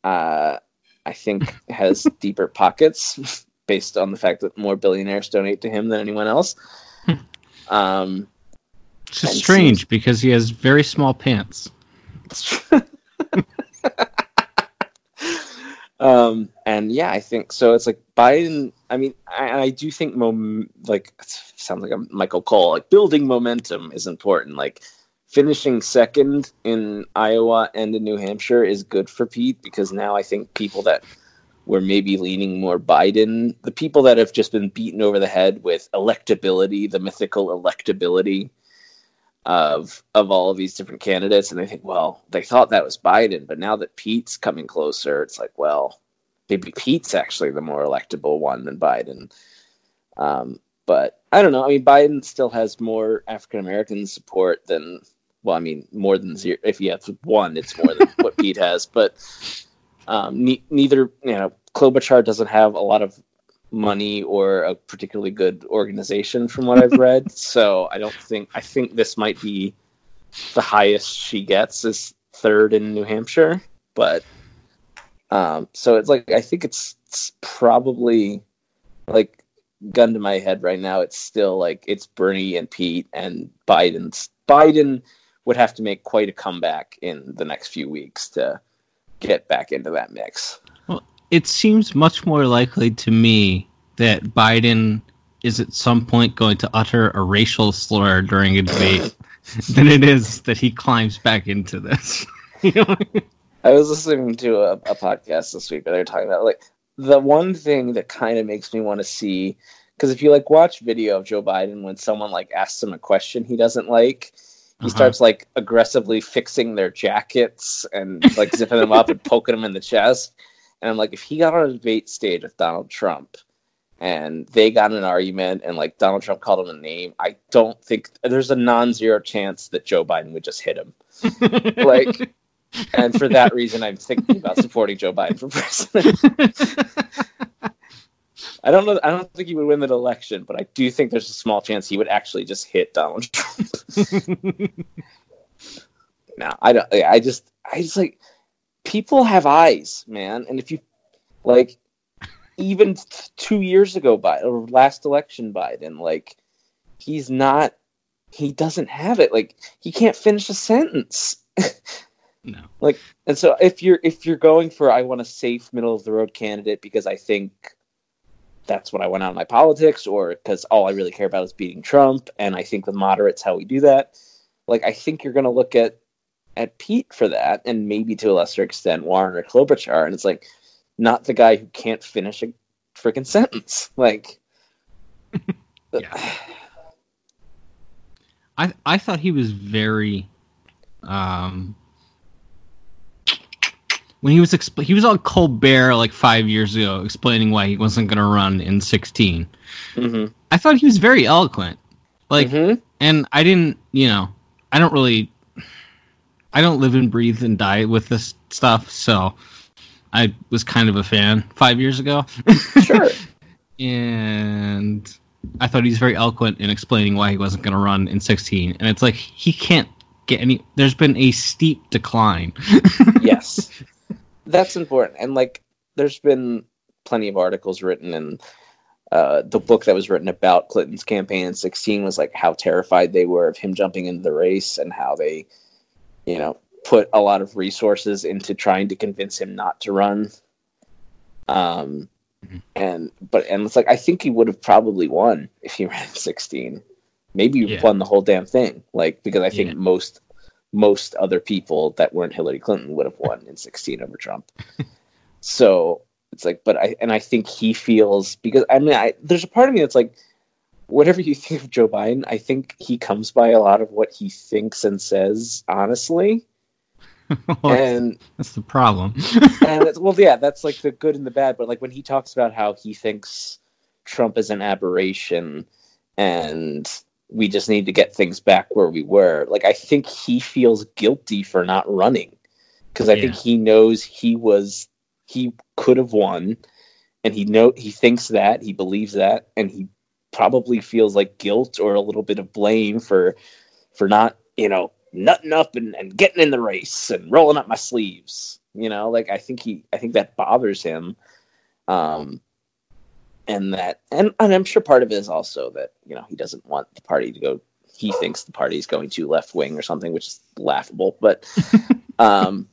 uh I think has deeper pockets based on the fact that more billionaires donate to him than anyone else. um It's just strange because he has very small pants. um and yeah i think so it's like biden i mean i, I do think mom like sounds like a michael cole like building momentum is important. Like finishing second in iowa and in new hampshire is good for pete because now i think people that were maybe leaning more biden the people that have just been beaten over the head with electability the mythical electability of of all of these different candidates and they think well they thought that was biden but now that pete's coming closer it's like well maybe pete's actually the more electable one than biden. Um, but i don't know. I mean biden still has more african american support than well i mean more than zero. If you have one it's more than what pete has but um, ne- neither you know klobuchar doesn't have a lot of money or a particularly good organization from what I've read. so I don't think I think this might be the highest she gets is third in New Hampshire. But um so it's like I think it's, it's probably like gun to my head right now, it's still like it's Bernie and Pete and Biden's Biden would have to make quite a comeback in the next few weeks to get back into that mix. It seems much more likely to me that Biden is at some point going to utter a racial slur during a debate than it is that he climbs back into this. You know? I was listening to a, a podcast this week where they were talking about like the one thing that kind of makes me want to see because if you like watch video of Joe Biden when someone like asks him a question he doesn't like, he Uh-huh. starts like aggressively fixing their jackets and like zipping them up and poking them in the chest. And I'm like, if he got on a debate stage with Donald Trump and they got in an argument and like Donald Trump called him a name, I don't think there's a non-zero chance that Joe Biden would just hit him. Like, and for that reason, I'm thinking about supporting Joe Biden for president. I don't know. I don't think he would win that election, but I do think there's a small chance he would actually just hit Donald Trump. no, I don't. I just, I just like people have eyes, man, and if you like, even two years ago, by or last election, Biden, like he's not. He doesn't have it. Like he can't finish a sentence. no. Like, and so if you're if you're going for I want a safe middle of the road candidate because I think that's what I want out of my politics or because all I really care about is beating Trump and I think the moderates how we do that. Like I think you're gonna look at at Pete for that and maybe to a lesser extent Warren or Klobuchar and it's like not the guy who can't finish a freaking sentence. Like, Yeah. I I thought he was very um when he was expl- he was on Colbert like 5 years ago explaining why he wasn't going to run in 16. mhm. I thought he was very eloquent. Like Mhm. and I didn't, you know, I don't really I don't live and breathe and die with this stuff, so I was kind of a fan 5 years ago. sure. and I thought he was very eloquent in explaining why he wasn't going to run in 16. And it's like he can't get any. There's been a steep decline. yes that's important and like there's been plenty of articles written and uh, the book that was written about clinton's campaign in 16 was like how terrified they were of him jumping into the race and how they you know put a lot of resources into trying to convince him not to run um Mhm. and but and it's like i think he would have probably won if he ran 16 maybe Yeah. won the whole damn thing like because i think Yeah. most most other people that weren't Hillary Clinton would have won in 16 over Trump. so it's like, but I, and I think he feels because I mean, I, there's a part of me that's like, whatever you think of Joe Biden, I think he comes by a lot of what he thinks and says honestly. and That's the problem. and it's, well, yeah, that's like the good and the bad. But like when he talks about how he thinks Trump is an aberration and we just need to get things back where we were, like I think he feels guilty for not running because I think he knows he was he could have won, and he know he thinks that he believes that, and he probably feels like guilt or a little bit of blame for for not you know nutting up and, and getting in the race and rolling up my sleeves you know? Like i think he i think that bothers him. Um and that and, and i'm sure part of it is also that you know he doesn't want the party to go he thinks the party is going too left wing or something which is laughable but um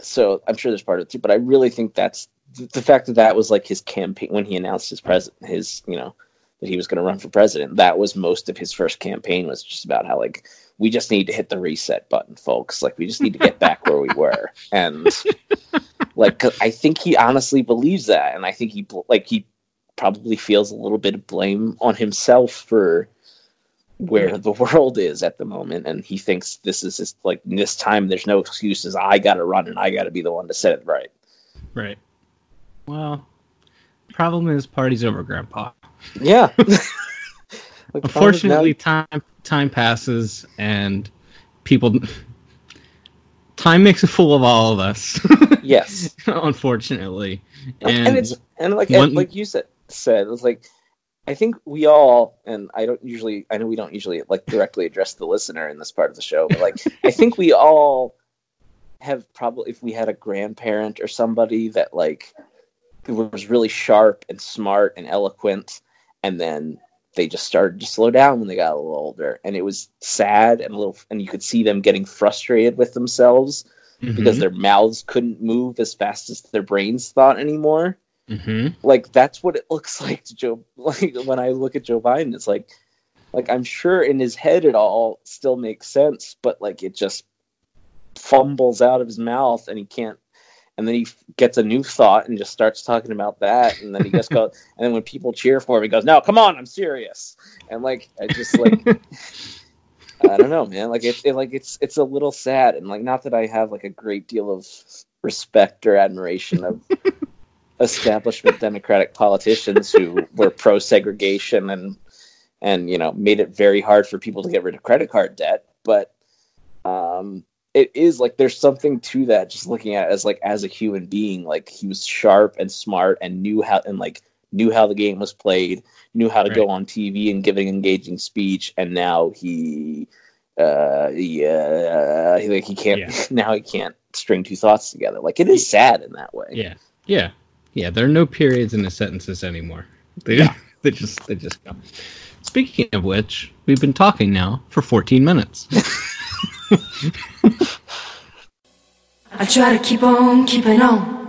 so i'm sure there's part of it too but i really think that's the, the fact that that was like his campaign when he announced his president his you know that he was going to run for president. That was most of his first campaign was just about how like we just need to hit the reset button folks. Like we just need to get back where we were. And like i think he honestly believes that. And i think he like he probably feels a little bit of blame on himself for where the world is at the moment. And he thinks this is just like this time there's no excuses. I gotta run and i gotta be the one to set it right. Right. Well, problem is party's over, Grandpa. Yeah Like, Unfortunately, now- time time passes and people. Time makes a fool of all of us. yes unfortunately, and, and, it's and like one- like you said said it was like I think we all and I don't usually I know we don't usually like directly address the listener in this part of the show, but like I think we all have probably if we had a grandparent or somebody that like was really sharp and smart and eloquent and then they just started to slow down when they got a little older and it was sad and a little and you could see them getting frustrated with themselves because Mhm, their mouths couldn't move as fast as their brains thought anymore. mhm. Like that's what it looks like to Joe. Like when I look at Joe Biden, it's like, like I'm sure in his head it all still makes sense, but like it just fumbles out of his mouth and he can't. And then he f- gets a new thought and just starts talking about that, and then he just goes. And then when people cheer for him, he goes, "No, come on, I'm serious." And like I just like I don't know, man. Like it, it, like it's it's a little sad, and like not that I have like a great deal of respect or admiration of establishment Democratic politicians who were pro segregation and and you know made it very hard for people to get rid of credit card debt, but um, it is like there's something to that. Just looking at it as like as a human being, like he was sharp and smart and knew how and like knew how the game was played, knew how to go on TV and give an engaging speech, and now he uh yeah he, like he can't Yeah. now he can't string two thoughts together like it is sad in that way Yeah, yeah, yeah. There are no periods in the sentences anymore. They they just they just go. Speaking of which, we've been talking now for 14 minutes. I try to keep on keeping on.